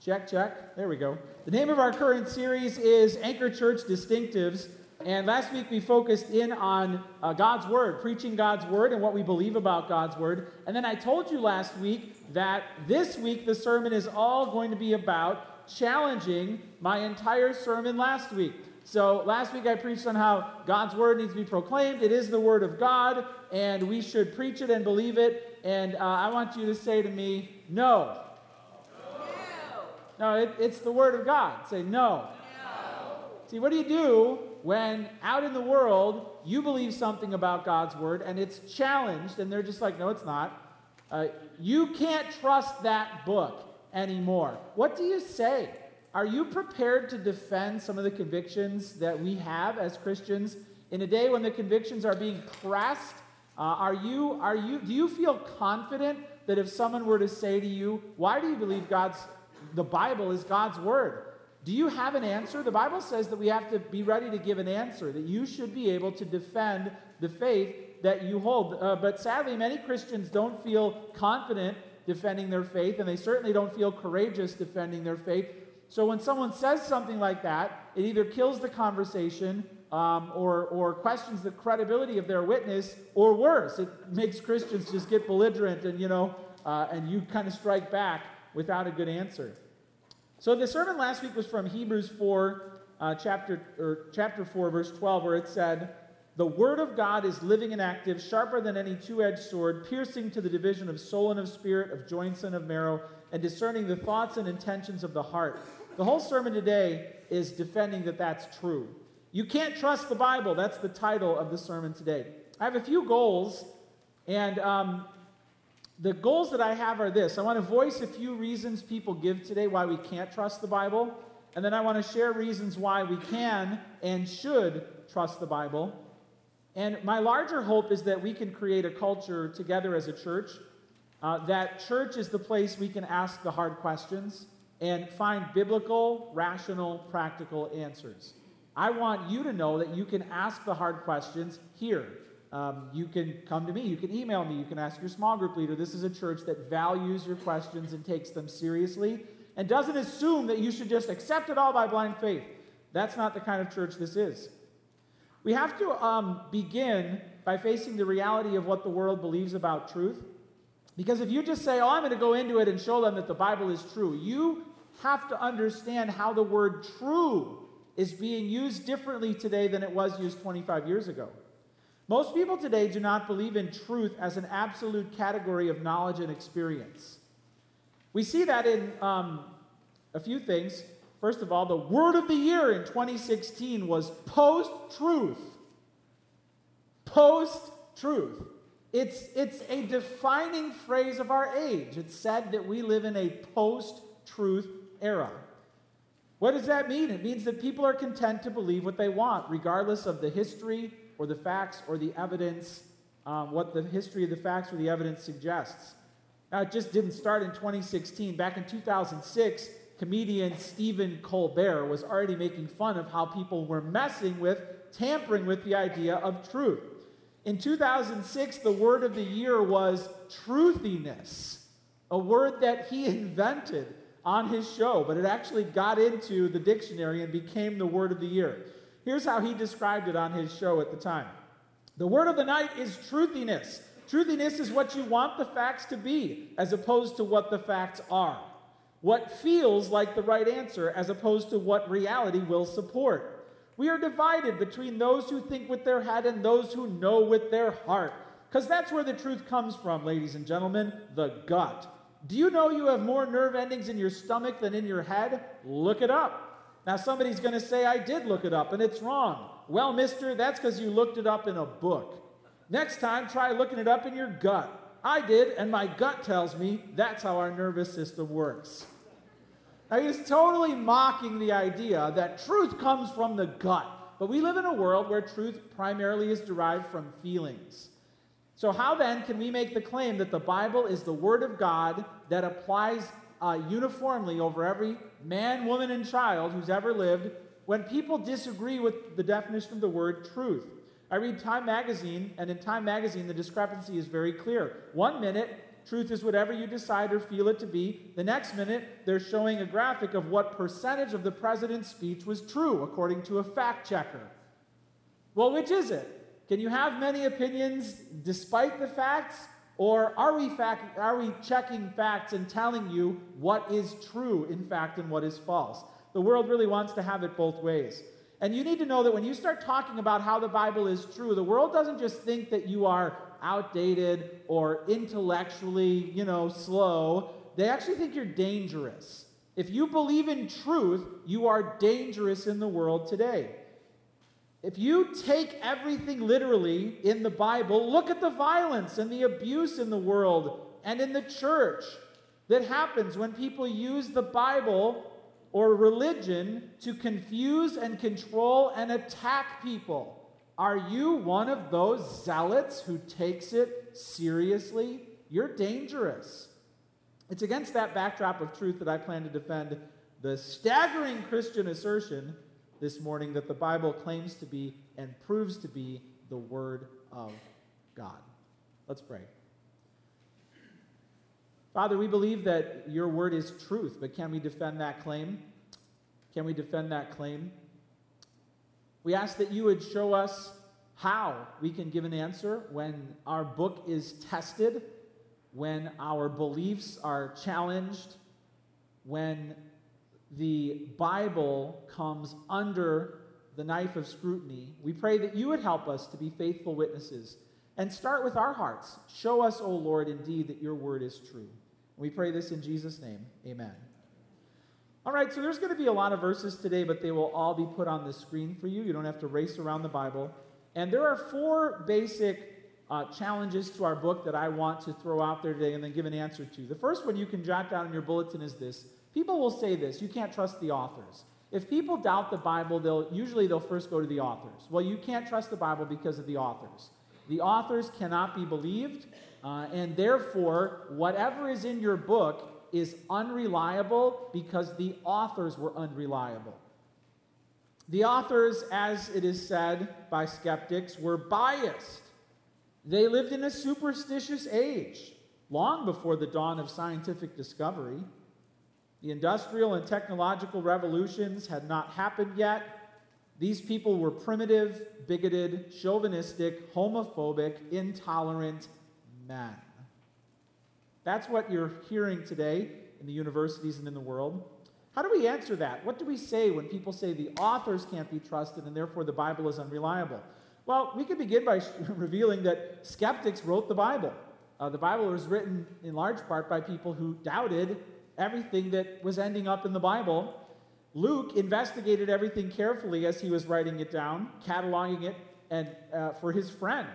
Check, check. There we go. The name of our current series is Anchor Church Distinctives. And last week we focused in on uh, God's Word, preaching God's Word and what we believe about God's Word. And then I told you last week that this week the sermon is all going to be about challenging my entire sermon last week. So last week I preached on how God's Word needs to be proclaimed. It is the Word of God, and we should preach it and believe it. And uh, I want you to say to me, no. No, it, it's the Word of God. Say no. no. See, what do you do when out in the world you believe something about God's Word and it's challenged and they're just like, no, it's not? Uh, you can't trust that book anymore. What do you say? Are you prepared to defend some of the convictions that we have as Christians in a day when the convictions are being pressed? Uh, are you, are you, do you feel confident that if someone were to say to you, why do you believe God's the Bible is God's word. Do you have an answer? The Bible says that we have to be ready to give an answer, that you should be able to defend the faith that you hold. Uh, but sadly, many Christians don't feel confident defending their faith, and they certainly don't feel courageous defending their faith. So when someone says something like that, it either kills the conversation um, or, or questions the credibility of their witness, or worse, it makes Christians just get belligerent and, you know, uh, and you kind of strike back without a good answer. So the sermon last week was from Hebrews 4, uh, chapter, or chapter 4, verse 12, where it said, The word of God is living and active, sharper than any two edged sword, piercing to the division of soul and of spirit, of joints and of marrow, and discerning the thoughts and intentions of the heart. The whole sermon today is defending that that's true. You can't trust the Bible. That's the title of the sermon today. I have a few goals, and um, the goals that I have are this I want to voice a few reasons people give today why we can't trust the Bible, and then I want to share reasons why we can and should trust the Bible. And my larger hope is that we can create a culture together as a church. Uh, that church is the place we can ask the hard questions and find biblical, rational, practical answers. I want you to know that you can ask the hard questions here um, you can come to me. You can email me. You can ask your small group leader. This is a church that values your questions and takes them seriously and doesn't assume that you should just accept it all by blind faith. That's not the kind of church this is. We have to um, begin by facing the reality of what the world believes about truth. Because if you just say, oh, I'm going to go into it and show them that the Bible is true, you have to understand how the word true is being used differently today than it was used 25 years ago. Most people today do not believe in truth as an absolute category of knowledge and experience. We see that in um, a few things. First of all, the word of the year in 2016 was post truth. Post truth. It's, it's a defining phrase of our age. It's said that we live in a post truth era. What does that mean? It means that people are content to believe what they want, regardless of the history, or the facts or the evidence, um, what the history of the facts or the evidence suggests. Now, it just didn't start in 2016. Back in 2006, comedian Stephen Colbert was already making fun of how people were messing with, tampering with the idea of truth. In 2006, the word of the year was truthiness, a word that he invented on his show, but it actually got into the dictionary and became the word of the year. Here's how he described it on his show at the time The word of the night is truthiness. Truthiness is what you want the facts to be, as opposed to what the facts are. What feels like the right answer, as opposed to what reality will support. We are divided between those who think with their head and those who know with their heart. Because that's where the truth comes from, ladies and gentlemen the gut. Do you know you have more nerve endings in your stomach than in your head? Look it up. Now, somebody's going to say, I did look it up and it's wrong. Well, mister, that's because you looked it up in a book. Next time, try looking it up in your gut. I did, and my gut tells me that's how our nervous system works. Now, he's totally mocking the idea that truth comes from the gut. But we live in a world where truth primarily is derived from feelings. So, how then can we make the claim that the Bible is the Word of God that applies uh, uniformly over every man, woman, and child who's ever lived when people disagree with the definition of the word truth. I read Time magazine, and in Time magazine, the discrepancy is very clear. One minute, Truth is whatever you decide or feel it to be. The next minute, they're showing a graphic of what percentage of the president's speech was true, according to a fact checker. Well, which is it? Can you have many opinions despite the facts? Or are we, fact, are we checking facts and telling you what is true, in fact, and what is false? The world really wants to have it both ways. And you need to know that when you start talking about how the Bible is true, the world doesn't just think that you are outdated or intellectually, you know, slow. They actually think you're dangerous. If you believe in truth, you are dangerous in the world today. If you take everything literally in the Bible, look at the violence and the abuse in the world and in the church that happens when people use the Bible or religion to confuse and control and attack people. Are you one of those zealots who takes it seriously? You're dangerous. It's against that backdrop of truth that I plan to defend the staggering Christian assertion this morning that the Bible claims to be and proves to be the Word of God. Let's pray. Father, we believe that your word is truth, but can we defend that claim? Can we defend that claim? We ask that you would show us how we can give an answer when our book is tested, when our beliefs are challenged, when the Bible comes under the knife of scrutiny. We pray that you would help us to be faithful witnesses and start with our hearts. Show us, O Lord, indeed, that your word is true. We pray this in Jesus' name. Amen. All right, so there's going to be a lot of verses today, but they will all be put on the screen for you. You don't have to race around the Bible. And there are four basic uh, challenges to our book that I want to throw out there today and then give an answer to. The first one you can jot down in your bulletin is this. People will say this, you can't trust the authors. If people doubt the Bible, they'll usually they'll first go to the authors. Well, you can't trust the Bible because of the authors. The authors cannot be believed, uh, and therefore, whatever is in your book is unreliable because the authors were unreliable. The authors, as it is said by skeptics, were biased. They lived in a superstitious age, long before the dawn of scientific discovery. The industrial and technological revolutions had not happened yet. These people were primitive, bigoted, chauvinistic, homophobic, intolerant men. That's what you're hearing today in the universities and in the world. How do we answer that? What do we say when people say the authors can't be trusted and therefore the Bible is unreliable? Well, we could begin by revealing that skeptics wrote the Bible. Uh, the Bible was written in large part by people who doubted everything that was ending up in the Bible. Luke investigated everything carefully as he was writing it down, cataloging it, and uh, for his friend.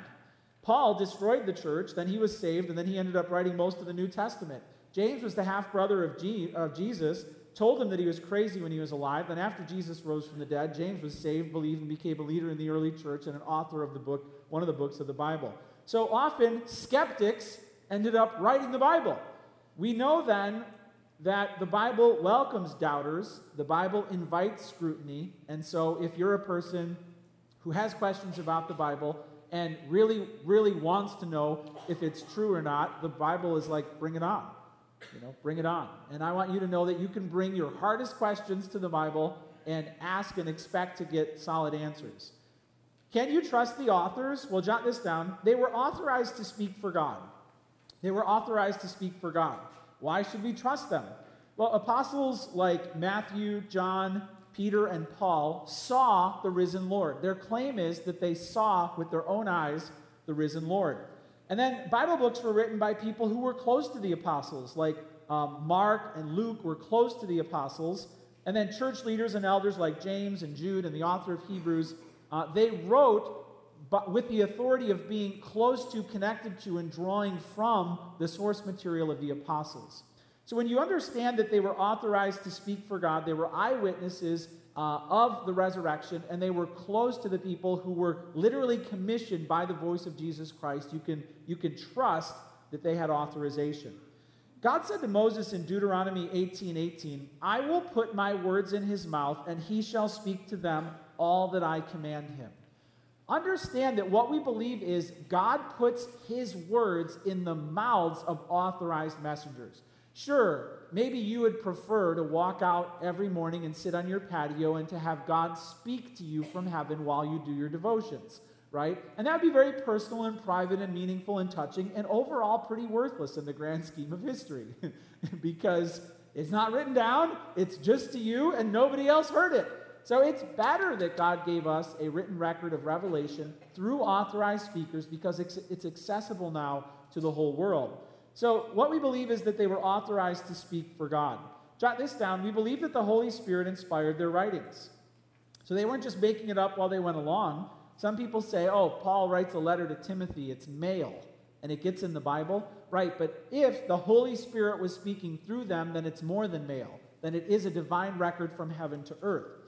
Paul destroyed the church, then he was saved, and then he ended up writing most of the New Testament. James was the half brother of, of Jesus, told him that he was crazy when he was alive. Then, after Jesus rose from the dead, James was saved, believed, and became a leader in the early church and an author of the book, one of the books of the Bible. So often, skeptics ended up writing the Bible. We know then that the Bible welcomes doubters, the Bible invites scrutiny, and so if you're a person who has questions about the Bible, and really, really wants to know if it's true or not, the Bible is like, bring it on. You know, bring it on. And I want you to know that you can bring your hardest questions to the Bible and ask and expect to get solid answers. Can you trust the authors? Well, jot this down. They were authorized to speak for God. They were authorized to speak for God. Why should we trust them? Well, apostles like Matthew, John, Peter and Paul saw the risen Lord. Their claim is that they saw with their own eyes the risen Lord. And then Bible books were written by people who were close to the apostles, like um, Mark and Luke were close to the apostles. And then church leaders and elders like James and Jude and the author of Hebrews, uh, they wrote but with the authority of being close to, connected to, and drawing from the source material of the apostles. So when you understand that they were authorized to speak for God, they were eyewitnesses uh, of the resurrection, and they were close to the people who were literally commissioned by the voice of Jesus Christ, you can, you can trust that they had authorization. God said to Moses in Deuteronomy 18 18, I will put my words in his mouth, and he shall speak to them all that I command him. Understand that what we believe is God puts his words in the mouths of authorized messengers. Sure, maybe you would prefer to walk out every morning and sit on your patio and to have God speak to you from heaven while you do your devotions, right? And that would be very personal and private and meaningful and touching and overall pretty worthless in the grand scheme of history because it's not written down, it's just to you, and nobody else heard it. So it's better that God gave us a written record of revelation through authorized speakers because it's accessible now to the whole world. So, what we believe is that they were authorized to speak for God. Jot this down. We believe that the Holy Spirit inspired their writings. So, they weren't just making it up while they went along. Some people say, oh, Paul writes a letter to Timothy, it's mail, and it gets in the Bible. Right, but if the Holy Spirit was speaking through them, then it's more than mail. Then it is a divine record from heaven to earth.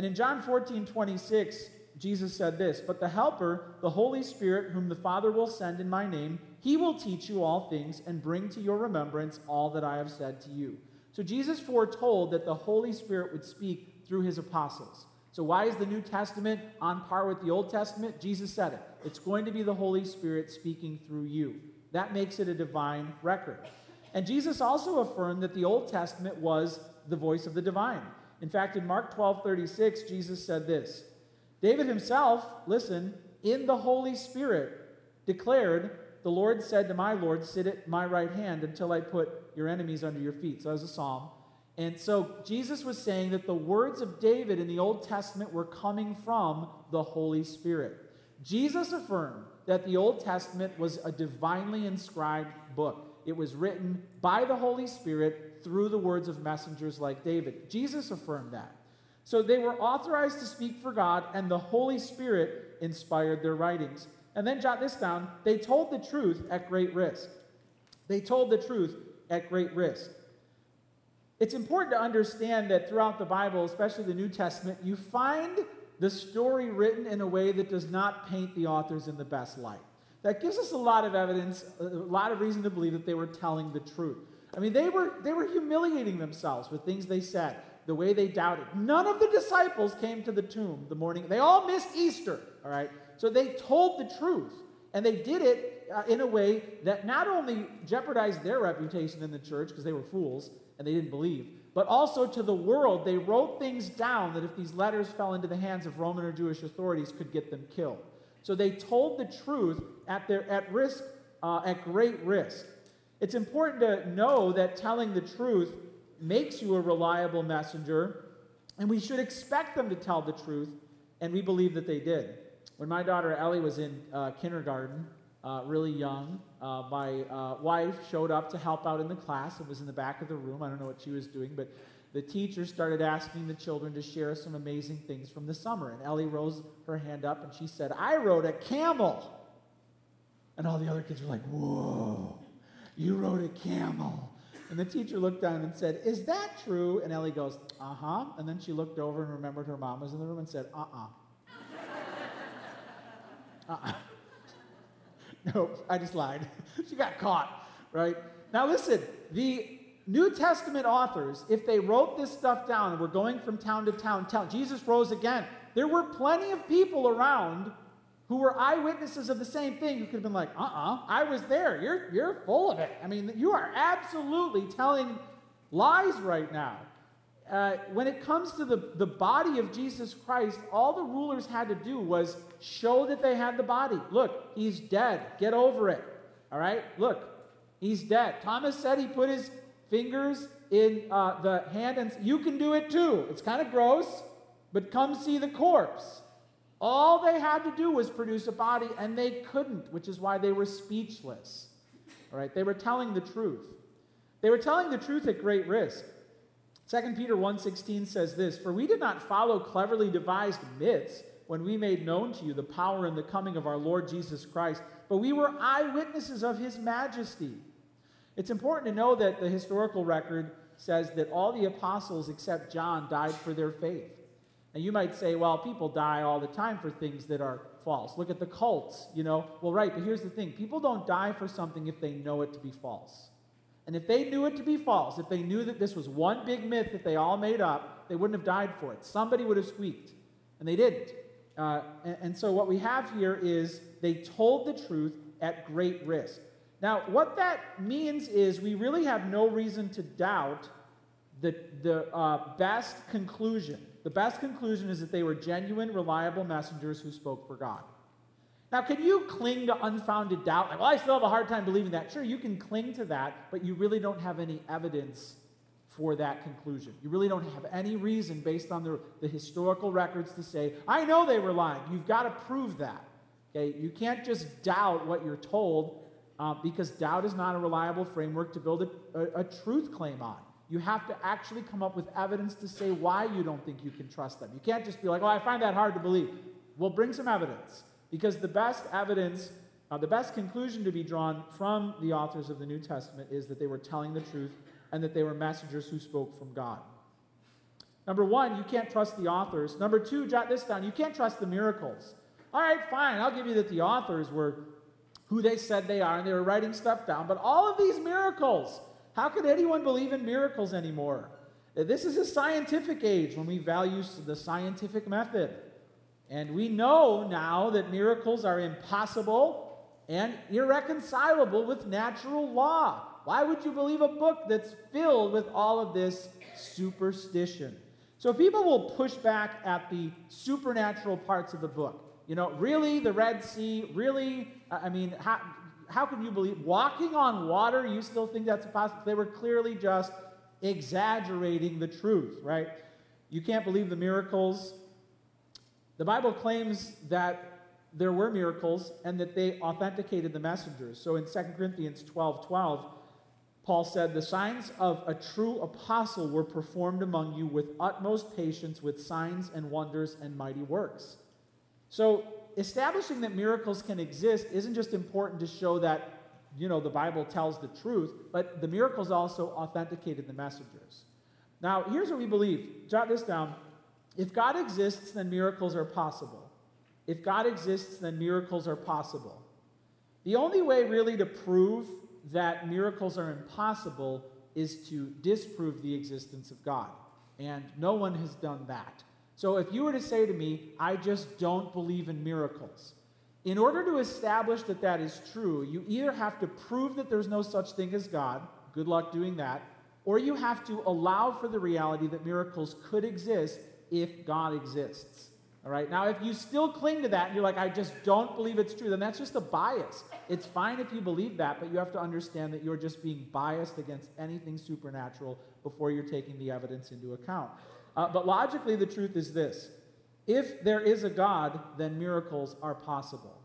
And in John 14, 26, Jesus said this But the Helper, the Holy Spirit, whom the Father will send in my name, he will teach you all things and bring to your remembrance all that I have said to you. So Jesus foretold that the Holy Spirit would speak through his apostles. So, why is the New Testament on par with the Old Testament? Jesus said it. It's going to be the Holy Spirit speaking through you. That makes it a divine record. And Jesus also affirmed that the Old Testament was the voice of the divine. In fact, in Mark 12 36, Jesus said this David himself, listen, in the Holy Spirit declared, The Lord said to my Lord, Sit at my right hand until I put your enemies under your feet. So that was a psalm. And so Jesus was saying that the words of David in the Old Testament were coming from the Holy Spirit. Jesus affirmed that the Old Testament was a divinely inscribed book. It was written by the Holy Spirit through the words of messengers like David. Jesus affirmed that. So they were authorized to speak for God, and the Holy Spirit inspired their writings. And then jot this down they told the truth at great risk. They told the truth at great risk. It's important to understand that throughout the Bible, especially the New Testament, you find the story written in a way that does not paint the authors in the best light. That gives us a lot of evidence, a lot of reason to believe that they were telling the truth. I mean, they were, they were humiliating themselves with things they said, the way they doubted. None of the disciples came to the tomb the morning. They all missed Easter, all right? So they told the truth. And they did it uh, in a way that not only jeopardized their reputation in the church because they were fools and they didn't believe, but also to the world. They wrote things down that if these letters fell into the hands of Roman or Jewish authorities, could get them killed. So they told the truth at their at risk, uh, at great risk. It's important to know that telling the truth makes you a reliable messenger, and we should expect them to tell the truth, and we believe that they did. When my daughter Ellie was in uh, kindergarten, uh, really young. Uh, my uh, wife showed up to help out in the class and was in the back of the room. I don't know what she was doing, but the teacher started asking the children to share some amazing things from the summer. And Ellie rose her hand up and she said, I rode a camel. And all the other kids were like, Whoa, you rode a camel. And the teacher looked down and said, Is that true? And Ellie goes, Uh huh. And then she looked over and remembered her mom was in the room and said, Uh uh-uh. uh. uh No, I just lied. she got caught, right? Now listen, the New Testament authors, if they wrote this stuff down and were going from town to town, town, Jesus rose again. There were plenty of people around who were eyewitnesses of the same thing who could have been like, uh-uh, I was there. You're, you're full of it. I mean, you are absolutely telling lies right now uh, when it comes to the, the body of Jesus Christ, all the rulers had to do was show that they had the body. Look, he's dead. Get over it. All right? Look, he's dead. Thomas said he put his fingers in uh, the hand, and you can do it too. It's kind of gross, but come see the corpse. All they had to do was produce a body, and they couldn't, which is why they were speechless. All right? They were telling the truth. They were telling the truth at great risk. 2 Peter 1:16 says this, "For we did not follow cleverly devised myths when we made known to you the power and the coming of our Lord Jesus Christ, but we were eyewitnesses of his majesty." It's important to know that the historical record says that all the apostles except John died for their faith. And you might say, well, people die all the time for things that are false. Look at the cults, you know. Well, right, but here's the thing people don't die for something if they know it to be false. And if they knew it to be false, if they knew that this was one big myth that they all made up, they wouldn't have died for it. Somebody would have squeaked. And they didn't. Uh, and, and so what we have here is they told the truth at great risk. Now, what that means is we really have no reason to doubt the, the uh, best conclusion. The best conclusion is that they were genuine, reliable messengers who spoke for God. Now, can you cling to unfounded doubt? Like, well, I still have a hard time believing that. Sure, you can cling to that, but you really don't have any evidence for that conclusion. You really don't have any reason based on the, the historical records to say, I know they were lying. You've got to prove that. Okay? You can't just doubt what you're told uh, because doubt is not a reliable framework to build a, a, a truth claim on. You have to actually come up with evidence to say why you don't think you can trust them. You can't just be like, oh, I find that hard to believe. Well, bring some evidence. Because the best evidence, uh, the best conclusion to be drawn from the authors of the New Testament is that they were telling the truth and that they were messengers who spoke from God. Number one, you can't trust the authors. Number two, jot this down you can't trust the miracles. All right, fine, I'll give you that the authors were who they said they are and they were writing stuff down, but all of these miracles, how could anyone believe in miracles anymore? This is a scientific age when we value the scientific method. And we know now that miracles are impossible and irreconcilable with natural law. Why would you believe a book that's filled with all of this superstition? So people will push back at the supernatural parts of the book. You know, really, the Red Sea, really, I mean, how, how can you believe walking on water? You still think that's possible? They were clearly just exaggerating the truth, right? You can't believe the miracles. The Bible claims that there were miracles and that they authenticated the messengers. So in 2 Corinthians 12 12, Paul said, The signs of a true apostle were performed among you with utmost patience, with signs and wonders and mighty works. So, establishing that miracles can exist isn't just important to show that, you know, the Bible tells the truth, but the miracles also authenticated the messengers. Now, here's what we believe. Jot this down. If God exists, then miracles are possible. If God exists, then miracles are possible. The only way, really, to prove that miracles are impossible is to disprove the existence of God. And no one has done that. So if you were to say to me, I just don't believe in miracles, in order to establish that that is true, you either have to prove that there's no such thing as God, good luck doing that, or you have to allow for the reality that miracles could exist if God exists. All right, now if you still cling to that and you're like, I just don't believe it's true, then that's just a bias. It's fine if you believe that, but you have to understand that you're just being biased against anything supernatural before you're taking the evidence into account. Uh, but logically, the truth is this if there is a God, then miracles are possible.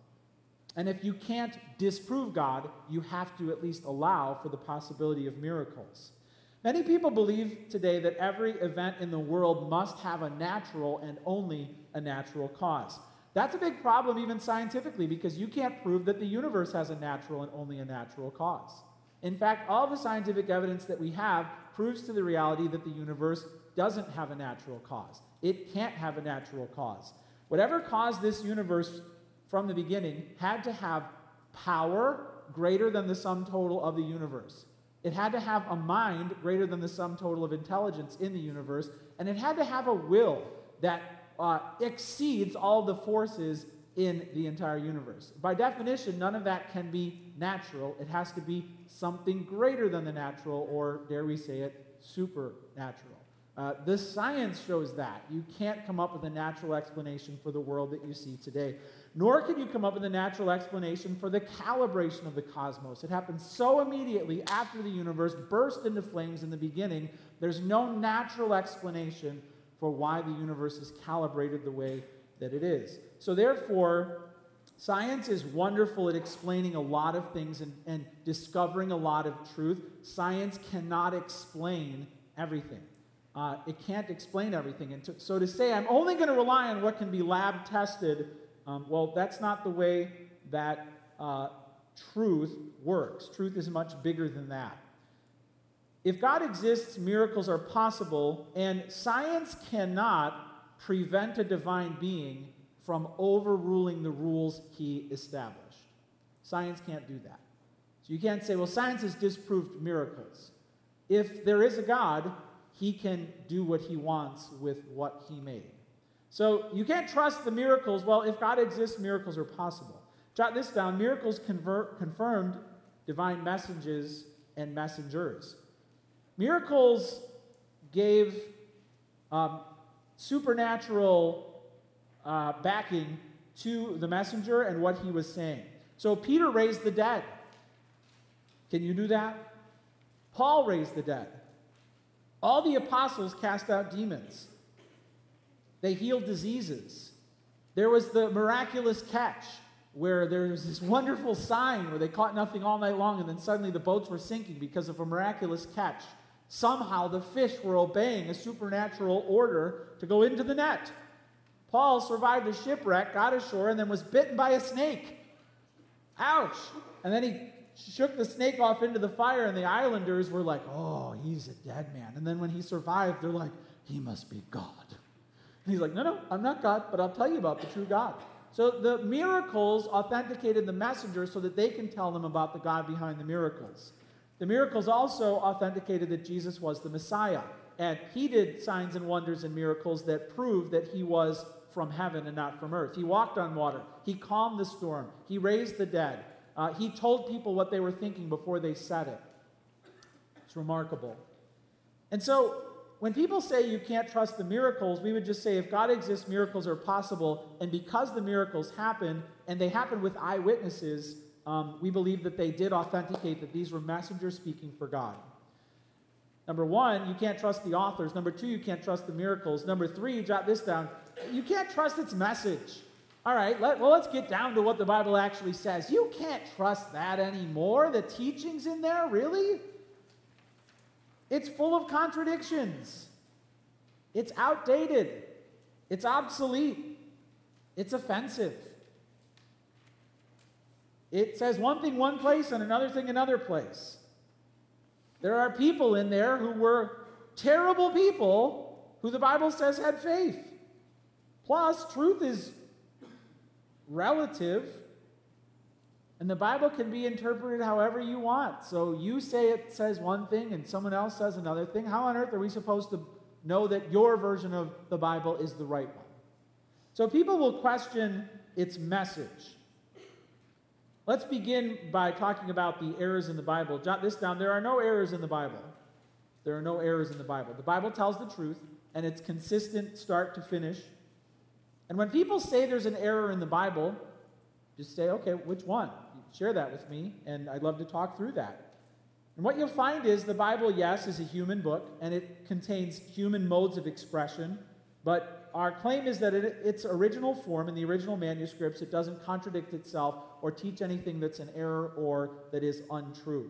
And if you can't disprove God, you have to at least allow for the possibility of miracles. Many people believe today that every event in the world must have a natural and only a natural cause. That's a big problem, even scientifically, because you can't prove that the universe has a natural and only a natural cause. In fact, all the scientific evidence that we have proves to the reality that the universe doesn't have a natural cause. It can't have a natural cause. Whatever caused this universe from the beginning had to have power greater than the sum total of the universe. It had to have a mind greater than the sum total of intelligence in the universe, and it had to have a will that uh, exceeds all the forces in the entire universe. By definition, none of that can be natural. It has to be something greater than the natural, or dare we say it, supernatural. Uh, the science shows that. You can't come up with a natural explanation for the world that you see today nor can you come up with a natural explanation for the calibration of the cosmos. It happened so immediately after the universe burst into flames in the beginning. There's no natural explanation for why the universe is calibrated the way that it is. So, therefore, science is wonderful at explaining a lot of things and, and discovering a lot of truth. Science cannot explain everything. Uh, it can't explain everything. And to, so to say, I'm only going to rely on what can be lab tested um, well, that's not the way that uh, truth works. Truth is much bigger than that. If God exists, miracles are possible, and science cannot prevent a divine being from overruling the rules he established. Science can't do that. So you can't say, well, science has disproved miracles. If there is a God, he can do what he wants with what he made. So you can't trust the miracles. Well, if God exists, miracles are possible. Jot this down miracles convert, confirmed divine messages and messengers. Miracles gave um, supernatural uh, backing to the messenger and what he was saying. So Peter raised the dead. Can you do that? Paul raised the dead. All the apostles cast out demons. They healed diseases. There was the miraculous catch where there was this wonderful sign where they caught nothing all night long and then suddenly the boats were sinking because of a miraculous catch. Somehow the fish were obeying a supernatural order to go into the net. Paul survived a shipwreck, got ashore, and then was bitten by a snake. Ouch! And then he shook the snake off into the fire, and the islanders were like, oh, he's a dead man. And then when he survived, they're like, he must be God. And he's like, no, no, I'm not God, but I'll tell you about the true God. So the miracles authenticated the messenger so that they can tell them about the God behind the miracles. The miracles also authenticated that Jesus was the Messiah. And he did signs and wonders and miracles that proved that he was from heaven and not from earth. He walked on water. He calmed the storm. He raised the dead. Uh, he told people what they were thinking before they said it. It's remarkable. And so when people say you can't trust the miracles, we would just say if God exists, miracles are possible. And because the miracles happen, and they happen with eyewitnesses, um, we believe that they did authenticate that these were messengers speaking for God. Number one, you can't trust the authors. Number two, you can't trust the miracles. Number three, jot this down, you can't trust its message. All right, let, well, let's get down to what the Bible actually says. You can't trust that anymore. The teachings in there, really? It's full of contradictions. It's outdated. It's obsolete. It's offensive. It says one thing one place and another thing another place. There are people in there who were terrible people who the Bible says had faith. Plus, truth is relative. And the Bible can be interpreted however you want. So you say it says one thing and someone else says another thing. How on earth are we supposed to know that your version of the Bible is the right one? So people will question its message. Let's begin by talking about the errors in the Bible. Jot this down. There are no errors in the Bible. There are no errors in the Bible. The Bible tells the truth, and it's consistent start to finish. And when people say there's an error in the Bible, just say, okay, which one? Share that with me, and I'd love to talk through that. And what you'll find is the Bible, yes, is a human book, and it contains human modes of expression, but our claim is that in its original form, in the original manuscripts, it doesn't contradict itself or teach anything that's an error or that is untrue.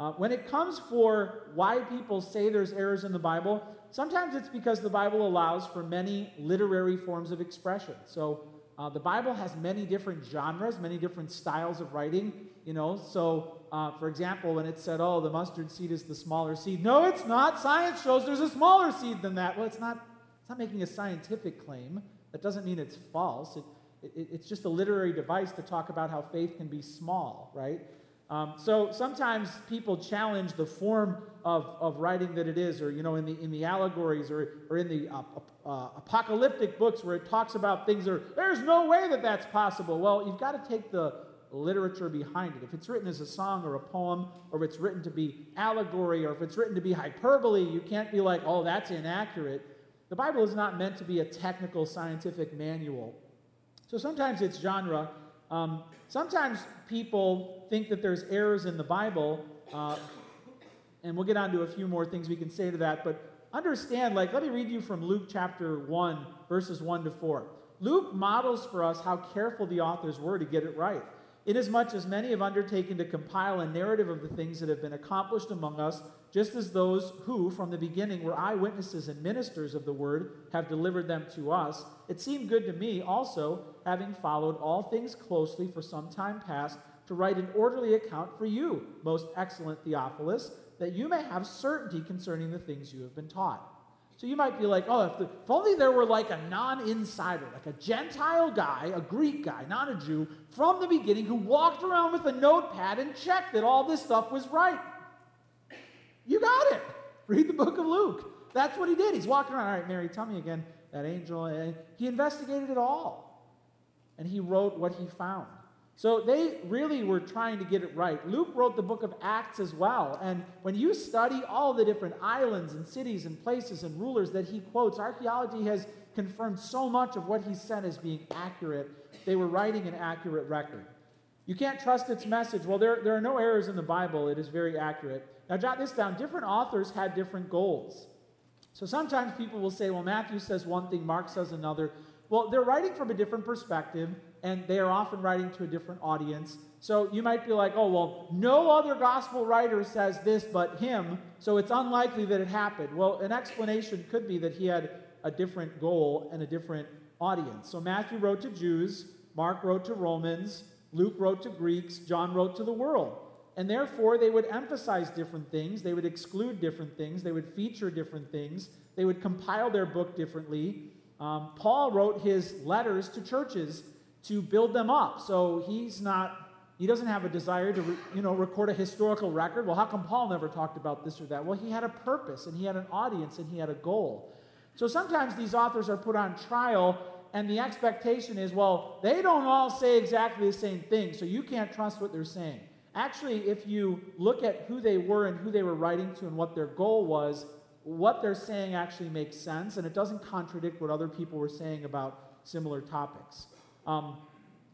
Uh, when it comes for why people say there's errors in the Bible, sometimes it's because the Bible allows for many literary forms of expression. So uh, the Bible has many different genres, many different styles of writing. You know, so uh, for example, when it said, "Oh, the mustard seed is the smaller seed," no, it's not. Science shows there's a smaller seed than that. Well, it's not. It's not making a scientific claim. That doesn't mean it's false. It, it, it's just a literary device to talk about how faith can be small, right? Um, so sometimes people challenge the form of, of writing that it is, or you know, in the in the allegories or, or in the uh, uh, apocalyptic books where it talks about things that are, there's no way that that's possible. Well, you've got to take the literature behind it. If it's written as a song or a poem, or if it's written to be allegory, or if it's written to be hyperbole, you can't be like, oh, that's inaccurate. The Bible is not meant to be a technical scientific manual. So sometimes it's genre. Um, sometimes people think that there's errors in the Bible, uh, and we'll get on to a few more things we can say to that, but understand, like, let me read you from Luke chapter 1, verses 1 to 4. Luke models for us how careful the authors were to get it right. Inasmuch as many have undertaken to compile a narrative of the things that have been accomplished among us, just as those who, from the beginning, were eyewitnesses and ministers of the word, have delivered them to us, it seemed good to me also, having followed all things closely for some time past, to write an orderly account for you, most excellent Theophilus that you may have certainty concerning the things you have been taught. So you might be like, oh, if, the, if only there were like a non insider, like a Gentile guy, a Greek guy, not a Jew, from the beginning who walked around with a notepad and checked that all this stuff was right. You got it. Read the book of Luke. That's what he did. He's walking around. All right, Mary, tell me again. that angel. And he investigated it all. And he wrote what he found. So they really were trying to get it right. Luke wrote the book of Acts as well. And when you study all the different islands and cities and places and rulers that he quotes, archaeology has confirmed so much of what he said as being accurate. They were writing an accurate record. You can't trust its message. Well, there, there are no errors in the Bible, it is very accurate. Now, jot this down different authors had different goals. So sometimes people will say, well, Matthew says one thing, Mark says another. Well, they're writing from a different perspective, and they are often writing to a different audience. So you might be like, oh, well, no other gospel writer says this but him, so it's unlikely that it happened. Well, an explanation could be that he had a different goal and a different audience. So Matthew wrote to Jews, Mark wrote to Romans, Luke wrote to Greeks, John wrote to the world. And therefore, they would emphasize different things, they would exclude different things, they would feature different things, they would compile their book differently. Um, Paul wrote his letters to churches to build them up. So he's not, he doesn't have a desire to, you know, record a historical record. Well, how come Paul never talked about this or that? Well, he had a purpose and he had an audience and he had a goal. So sometimes these authors are put on trial and the expectation is, well, they don't all say exactly the same thing, so you can't trust what they're saying. Actually, if you look at who they were and who they were writing to and what their goal was, what they're saying actually makes sense and it doesn't contradict what other people were saying about similar topics. Um,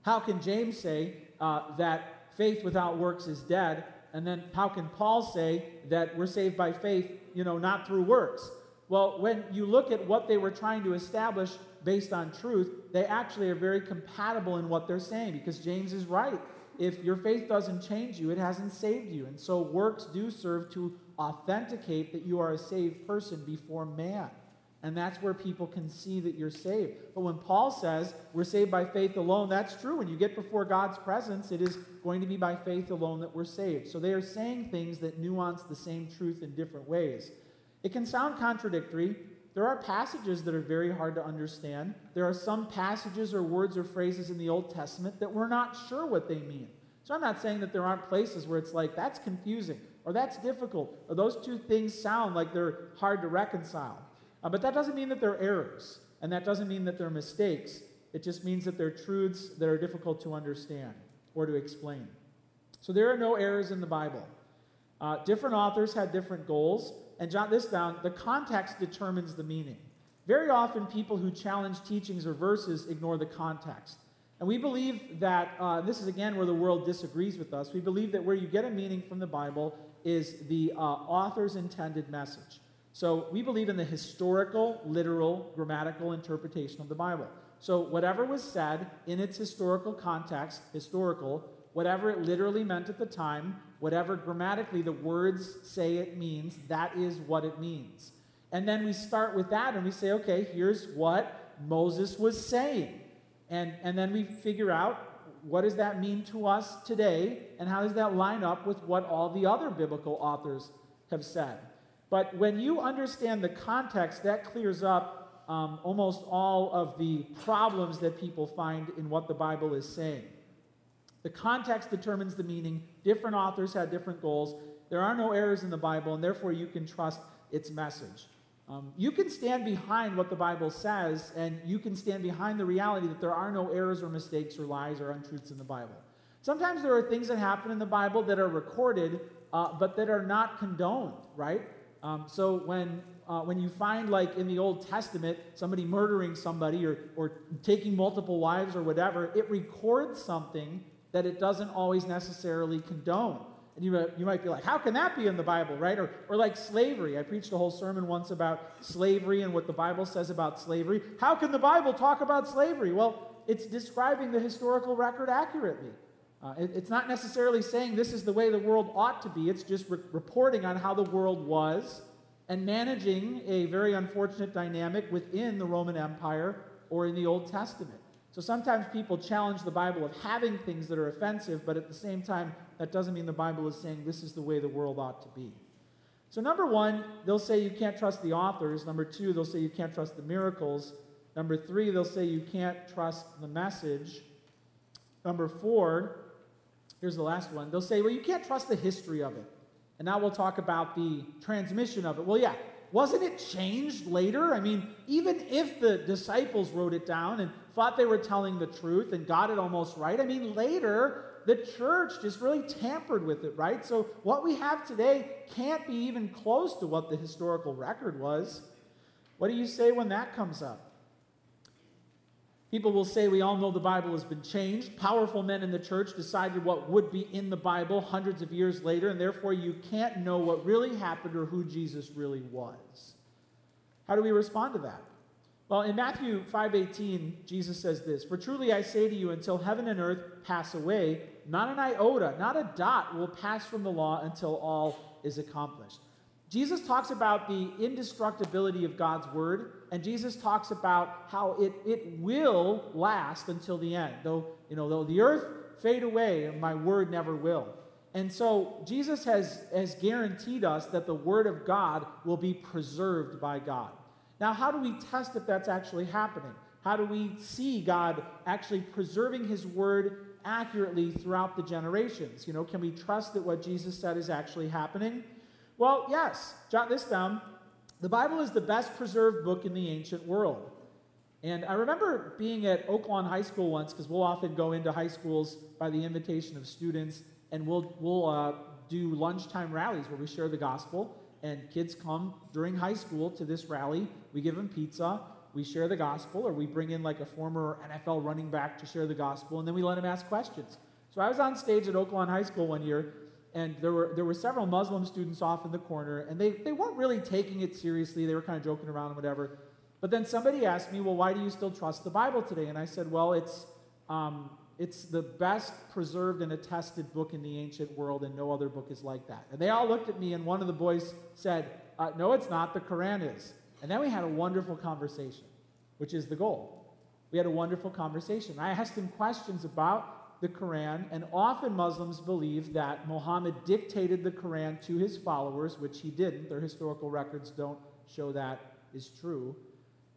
how can James say uh, that faith without works is dead? And then how can Paul say that we're saved by faith, you know, not through works? Well, when you look at what they were trying to establish based on truth, they actually are very compatible in what they're saying because James is right. If your faith doesn't change you, it hasn't saved you. And so works do serve to authenticate that you are a saved person before man. And that's where people can see that you're saved. But when Paul says we're saved by faith alone, that's true. When you get before God's presence, it is going to be by faith alone that we're saved. So they are saying things that nuance the same truth in different ways. It can sound contradictory. There are passages that are very hard to understand. There are some passages or words or phrases in the Old Testament that we're not sure what they mean. So I'm not saying that there aren't places where it's like, that's confusing, or that's difficult, or those two things sound like they're hard to reconcile. Uh, but that doesn't mean that they're errors, and that doesn't mean that they're mistakes. It just means that they're truths that are difficult to understand or to explain. So there are no errors in the Bible. Uh, different authors had different goals, and jot this down the context determines the meaning. Very often, people who challenge teachings or verses ignore the context. And we believe that, uh, this is again where the world disagrees with us, we believe that where you get a meaning from the Bible is the uh, author's intended message. So we believe in the historical, literal, grammatical interpretation of the Bible. So whatever was said in its historical context, historical, whatever it literally meant at the time, whatever grammatically the words say it means, that is what it means. And then we start with that and we say, okay, here's what Moses was saying. And, and then we figure out what does that mean to us today and how does that line up with what all the other biblical authors have said. But when you understand the context, that clears up um, almost all of the problems that people find in what the Bible is saying. The context determines the meaning. Different authors had different goals. There are no errors in the Bible, and therefore you can trust its message. Um, you can stand behind what the Bible says, and you can stand behind the reality that there are no errors or mistakes or lies or untruths in the Bible. Sometimes there are things that happen in the Bible that are recorded, uh, but that are not condoned, right? Um, so when uh, when you find like in the Old Testament somebody murdering somebody or or taking multiple wives or whatever, it records something that it doesn't always necessarily condone. And you, you might be like, how can that be in the Bible, right? Or, or like slavery. I preached a whole sermon once about slavery and what the Bible says about slavery. How can the Bible talk about slavery? Well, it's describing the historical record accurately. Uh, it, it's not necessarily saying this is the way the world ought to be, it's just re- reporting on how the world was and managing a very unfortunate dynamic within the Roman Empire or in the Old Testament. So sometimes people challenge the Bible of having things that are offensive, but at the same time, that doesn't mean the Bible is saying this is the way the world ought to be. So, number one, they'll say you can't trust the authors. Number two, they'll say you can't trust the miracles. Number three, they'll say you can't trust the message. Number four, Here's the last one. They'll say, well, you can't trust the history of it. And now we'll talk about the transmission of it. Well, yeah, wasn't it changed later? I mean, even if the disciples wrote it down and thought they were telling the truth and got it almost right, I mean, later the church just really tampered with it, right? So what we have today can't be even close to what the historical record was. What do you say when that comes up? People will say we all know the Bible has been changed. Powerful men in the church decided what would be in the Bible hundreds of years later, and therefore you can't know what really happened or who Jesus really was. How do we respond to that? Well, in Matthew 5:18, Jesus says this, "For truly I say to you, until heaven and earth pass away, not an iota, not a dot will pass from the law until all is accomplished." Jesus talks about the indestructibility of God's word, and Jesus talks about how it, it will last until the end. Though, you know, though the earth fade away, my word never will. And so Jesus has, has guaranteed us that the word of God will be preserved by God. Now, how do we test if that's actually happening? How do we see God actually preserving his word accurately throughout the generations? You know, can we trust that what Jesus said is actually happening? Well, yes. Jot this down. The Bible is the best preserved book in the ancient world. And I remember being at Oaklawn High School once, because we'll often go into high schools by the invitation of students, and we'll, we'll uh, do lunchtime rallies where we share the gospel. And kids come during high school to this rally. We give them pizza, we share the gospel, or we bring in like a former NFL running back to share the gospel, and then we let them ask questions. So I was on stage at Oaklawn High School one year, and there were, there were several Muslim students off in the corner, and they, they weren't really taking it seriously. They were kind of joking around and whatever. But then somebody asked me, Well, why do you still trust the Bible today? And I said, Well, it's, um, it's the best preserved and attested book in the ancient world, and no other book is like that. And they all looked at me, and one of the boys said, uh, No, it's not. The Quran is. And then we had a wonderful conversation, which is the goal. We had a wonderful conversation. I asked him questions about the Quran, and often Muslims believe that Muhammad dictated the Quran to his followers, which he didn't. Their historical records don't show that is true.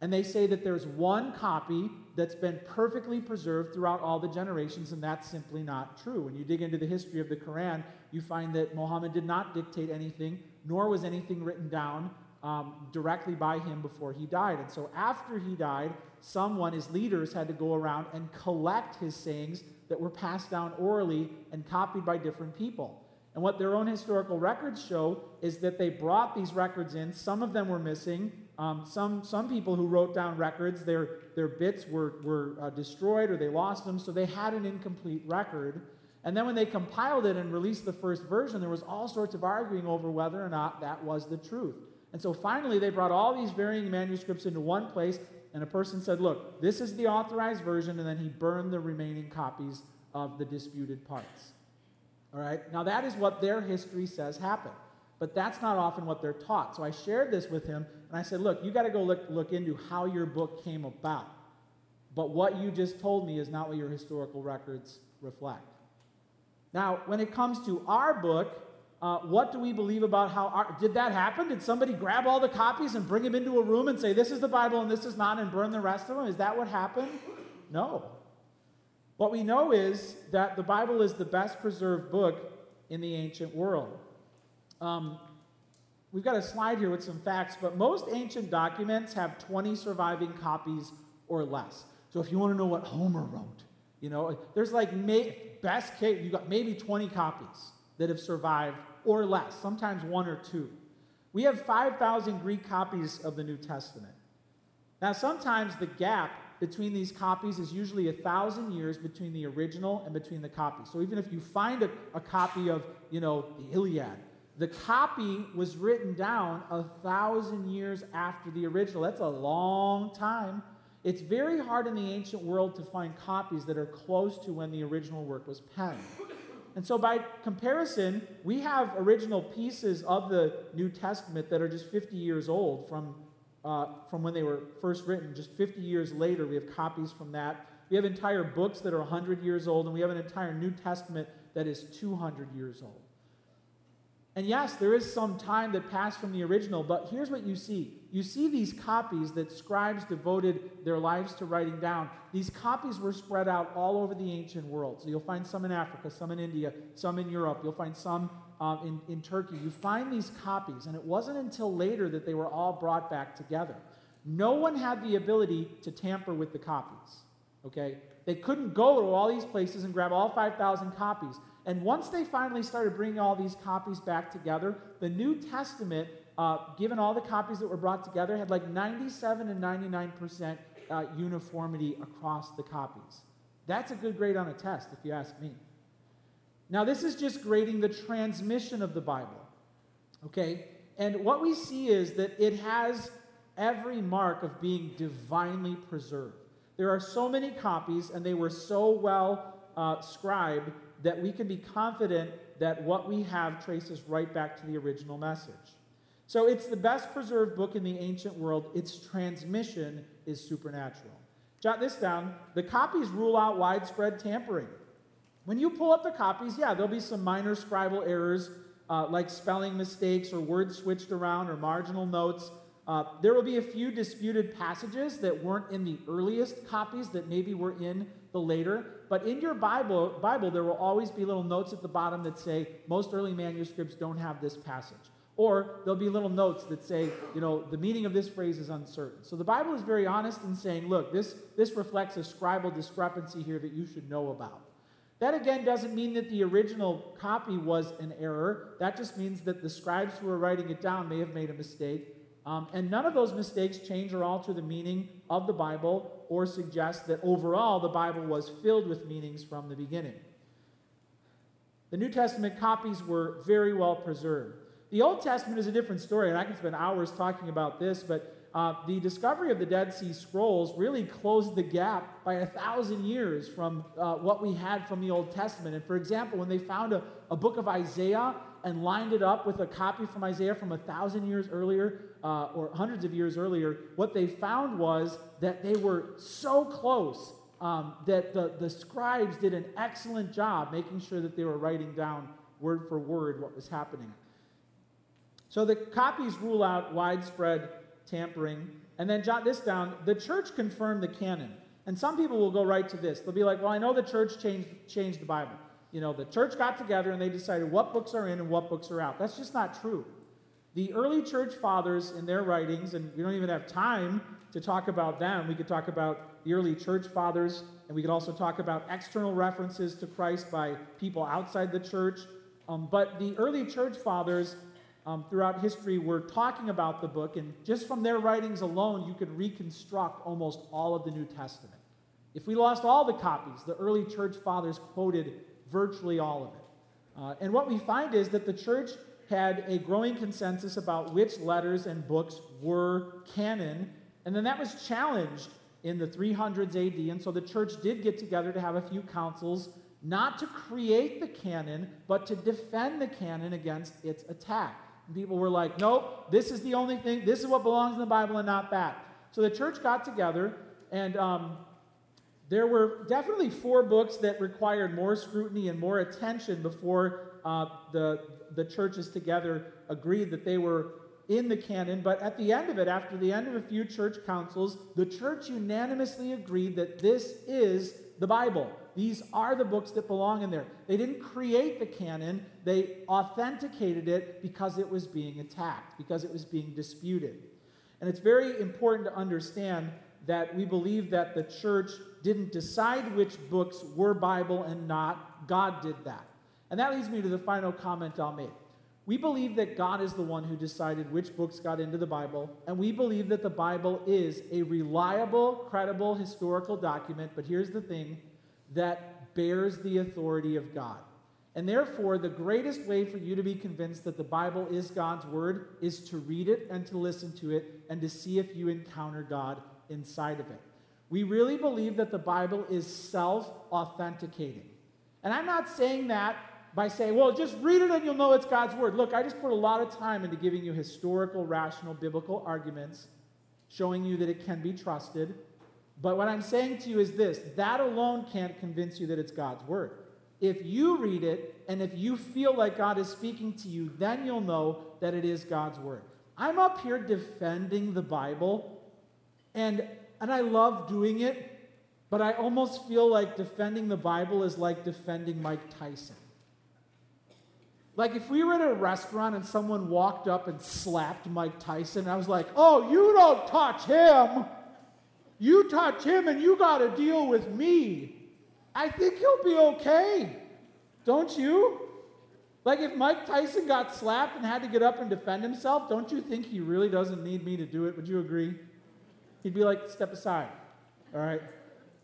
And they say that there's one copy that's been perfectly preserved throughout all the generations, and that's simply not true. When you dig into the history of the Quran, you find that Muhammad did not dictate anything, nor was anything written down um, directly by him before he died. And so after he died, someone, his leaders, had to go around and collect his sayings that were passed down orally and copied by different people. And what their own historical records show is that they brought these records in. Some of them were missing. Um, some, some people who wrote down records, their, their bits were, were uh, destroyed or they lost them, so they had an incomplete record. And then when they compiled it and released the first version, there was all sorts of arguing over whether or not that was the truth. And so finally, they brought all these varying manuscripts into one place and a person said, Look, this is the authorized version, and then he burned the remaining copies of the disputed parts. All right? Now, that is what their history says happened. But that's not often what they're taught. So I shared this with him, and I said, Look, you got to go look, look into how your book came about. But what you just told me is not what your historical records reflect. Now, when it comes to our book, uh, what do we believe about how our, did that happen? Did somebody grab all the copies and bring them into a room and say, this is the Bible and this is not, and burn the rest of them? Is that what happened? No. What we know is that the Bible is the best preserved book in the ancient world. Um, we've got a slide here with some facts, but most ancient documents have 20 surviving copies or less. So if you want to know what Homer wrote, you know, there's like may, best case, you've got maybe 20 copies that have survived or less, sometimes one or two. We have 5,000 Greek copies of the New Testament. Now, sometimes the gap between these copies is usually a thousand years between the original and between the copies. So even if you find a, a copy of, you know, the Iliad, the copy was written down a thousand years after the original. That's a long time. It's very hard in the ancient world to find copies that are close to when the original work was penned. And so, by comparison, we have original pieces of the New Testament that are just 50 years old from, uh, from when they were first written. Just 50 years later, we have copies from that. We have entire books that are 100 years old, and we have an entire New Testament that is 200 years old. And yes, there is some time that passed from the original, but here's what you see. You see these copies that scribes devoted their lives to writing down. These copies were spread out all over the ancient world. So you'll find some in Africa, some in India, some in Europe. You'll find some um, in, in Turkey. You find these copies, and it wasn't until later that they were all brought back together. No one had the ability to tamper with the copies. Okay? They couldn't go to all these places and grab all 5,000 copies. And once they finally started bringing all these copies back together, the New Testament, uh, given all the copies that were brought together, had like 97 and 99% uh, uniformity across the copies. That's a good grade on a test, if you ask me. Now, this is just grading the transmission of the Bible. Okay? And what we see is that it has every mark of being divinely preserved. There are so many copies, and they were so well uh, scribed that we can be confident that what we have traces right back to the original message. So it's the best preserved book in the ancient world. Its transmission is supernatural. Jot this down. The copies rule out widespread tampering. When you pull up the copies, yeah, there'll be some minor scribal errors uh, like spelling mistakes or words switched around or marginal notes. Uh, there will be a few disputed passages that weren't in the earliest copies that maybe were in the later. But in your Bible, Bible, there will always be little notes at the bottom that say most early manuscripts don't have this passage. Or there'll be little notes that say, you know, the meaning of this phrase is uncertain. So the Bible is very honest in saying, look, this, this reflects a scribal discrepancy here that you should know about. That again doesn't mean that the original copy was an error. That just means that the scribes who were writing it down may have made a mistake um, and none of those mistakes change or alter the meaning of the Bible or suggest that overall the Bible was filled with meanings from the beginning. The New Testament copies were very well preserved. The Old Testament is a different story, and I can spend hours talking about this, but uh, the discovery of the Dead Sea Scrolls really closed the gap by a thousand years from uh, what we had from the Old Testament. And for example, when they found a, a book of Isaiah and lined it up with a copy from Isaiah from a thousand years earlier uh, or hundreds of years earlier, what they found was that they were so close um, that the, the scribes did an excellent job making sure that they were writing down word for word what was happening. So the copies rule out widespread tampering. And then jot this down the church confirmed the canon. And some people will go right to this. They'll be like, well, I know the church changed, changed the Bible. You know, the church got together and they decided what books are in and what books are out. That's just not true. The early church fathers, in their writings, and we don't even have time to talk about them, we could talk about the early church fathers, and we could also talk about external references to Christ by people outside the church. Um, but the early church fathers um, throughout history were talking about the book, and just from their writings alone, you could reconstruct almost all of the New Testament. If we lost all the copies, the early church fathers quoted virtually all of it. Uh, and what we find is that the church had a growing consensus about which letters and books were canon, and then that was challenged in the 300s AD. And so the church did get together to have a few councils, not to create the canon, but to defend the canon against its attack. And people were like, nope, this is the only thing, this is what belongs in the Bible and not that. So the church got together, and um, there were definitely four books that required more scrutiny and more attention before uh, the, the churches together agreed that they were in the canon. But at the end of it, after the end of a few church councils, the church unanimously agreed that this is the Bible. These are the books that belong in there. They didn't create the canon, they authenticated it because it was being attacked, because it was being disputed. And it's very important to understand that we believe that the church didn't decide which books were Bible and not. God did that. And that leads me to the final comment I'll make. We believe that God is the one who decided which books got into the Bible, and we believe that the Bible is a reliable, credible historical document, but here's the thing that bears the authority of God. And therefore, the greatest way for you to be convinced that the Bible is God's word is to read it and to listen to it and to see if you encounter God inside of it. We really believe that the Bible is self authenticating. And I'm not saying that by saying, well, just read it and you'll know it's God's word. Look, I just put a lot of time into giving you historical, rational, biblical arguments, showing you that it can be trusted. But what I'm saying to you is this that alone can't convince you that it's God's word. If you read it And if you feel like God is speaking to you, then you'll know that it is God's word. I'm up here defending the Bible, and, and I love doing it, but I almost feel like defending the Bible is like defending Mike Tyson. Like if we were at a restaurant and someone walked up and slapped Mike Tyson, I was like, oh, you don't touch him. You touch him and you got to deal with me. I think he'll be okay. Don't you? Like if Mike Tyson got slapped and had to get up and defend himself, don't you think he really doesn't need me to do it? Would you agree? He'd be like, step aside, all right?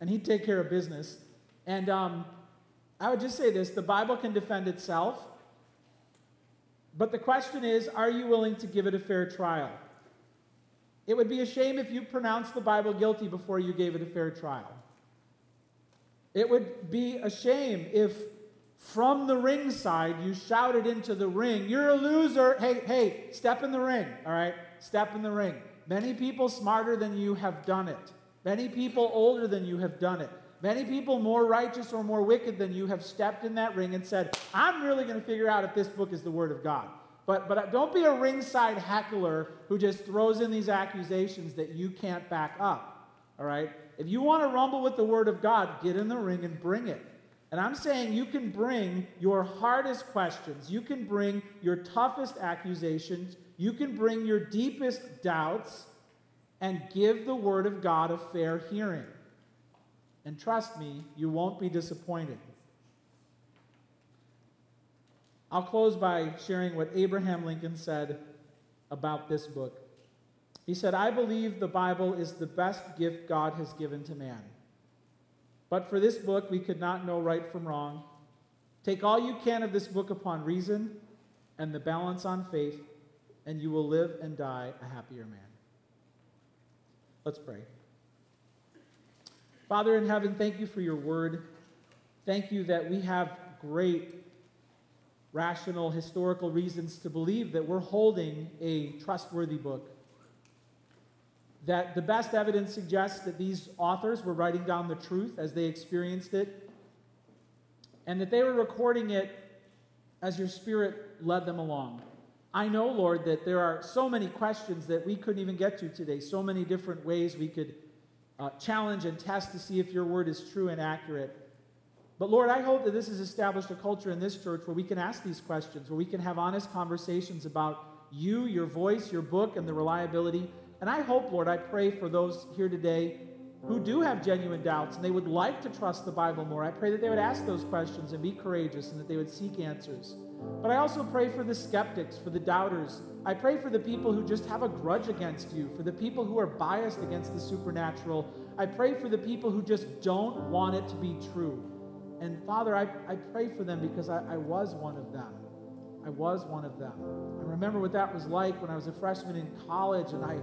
And he'd take care of business. And um, I would just say this the Bible can defend itself. But the question is are you willing to give it a fair trial? It would be a shame if you pronounced the Bible guilty before you gave it a fair trial. It would be a shame if from the ringside you shouted into the ring, You're a loser. Hey, hey, step in the ring, all right? Step in the ring. Many people smarter than you have done it. Many people older than you have done it. Many people more righteous or more wicked than you have stepped in that ring and said, I'm really going to figure out if this book is the Word of God. But, but uh, don't be a ringside heckler who just throws in these accusations that you can't back up. All right? If you want to rumble with the Word of God, get in the ring and bring it. And I'm saying you can bring your hardest questions, you can bring your toughest accusations, you can bring your deepest doubts, and give the Word of God a fair hearing. And trust me, you won't be disappointed. I'll close by sharing what Abraham Lincoln said about this book. He said, I believe the Bible is the best gift God has given to man. But for this book, we could not know right from wrong. Take all you can of this book upon reason and the balance on faith, and you will live and die a happier man. Let's pray. Father in heaven, thank you for your word. Thank you that we have great rational historical reasons to believe that we're holding a trustworthy book. That the best evidence suggests that these authors were writing down the truth as they experienced it, and that they were recording it as your Spirit led them along. I know, Lord, that there are so many questions that we couldn't even get to today, so many different ways we could uh, challenge and test to see if your word is true and accurate. But Lord, I hope that this has established a culture in this church where we can ask these questions, where we can have honest conversations about you, your voice, your book, and the reliability. And I hope, Lord, I pray for those here today who do have genuine doubts and they would like to trust the Bible more. I pray that they would ask those questions and be courageous and that they would seek answers. But I also pray for the skeptics, for the doubters. I pray for the people who just have a grudge against you, for the people who are biased against the supernatural. I pray for the people who just don't want it to be true. And Father, I, I pray for them because I, I was one of them. I was one of them. I remember what that was like when I was a freshman in college and I,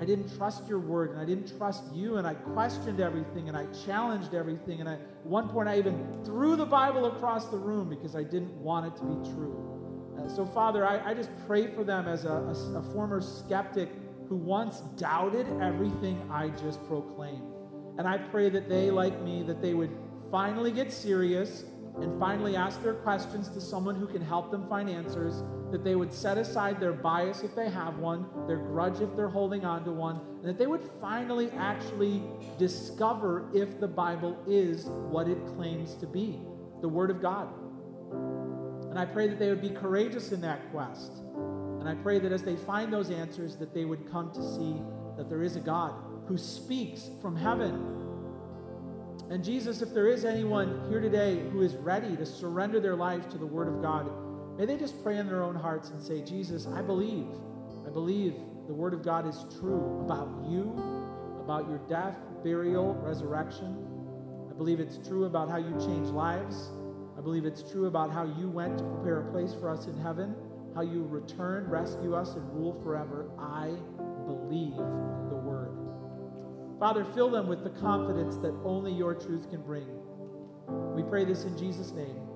I didn't trust your word and I didn't trust you and I questioned everything and I challenged everything. And I, at one point, I even threw the Bible across the room because I didn't want it to be true. Uh, so, Father, I, I, just pray for them as a, a, a former skeptic who once doubted everything I just proclaimed. And I pray that they, like me, that they would finally get serious and finally ask their questions to someone who can help them find answers, that they would set aside their bias if they have one, their grudge if they're holding on to one, and that they would finally actually discover if the Bible is what it claims to be the Word of God. And I pray that they would be courageous in that quest. And I pray that as they find those answers, that they would come to see that there is a God who speaks from heaven and Jesus, if there is anyone here today who is ready to surrender their life to the Word of God, may they just pray in their own hearts and say, Jesus, I believe. I believe the Word of God is true about you, about your death, burial, resurrection. I believe it's true about how you change lives. I believe it's true about how you went to prepare a place for us in heaven, how you return, rescue us, and rule forever. I believe the. Father, fill them with the confidence that only your truth can bring. We pray this in Jesus' name.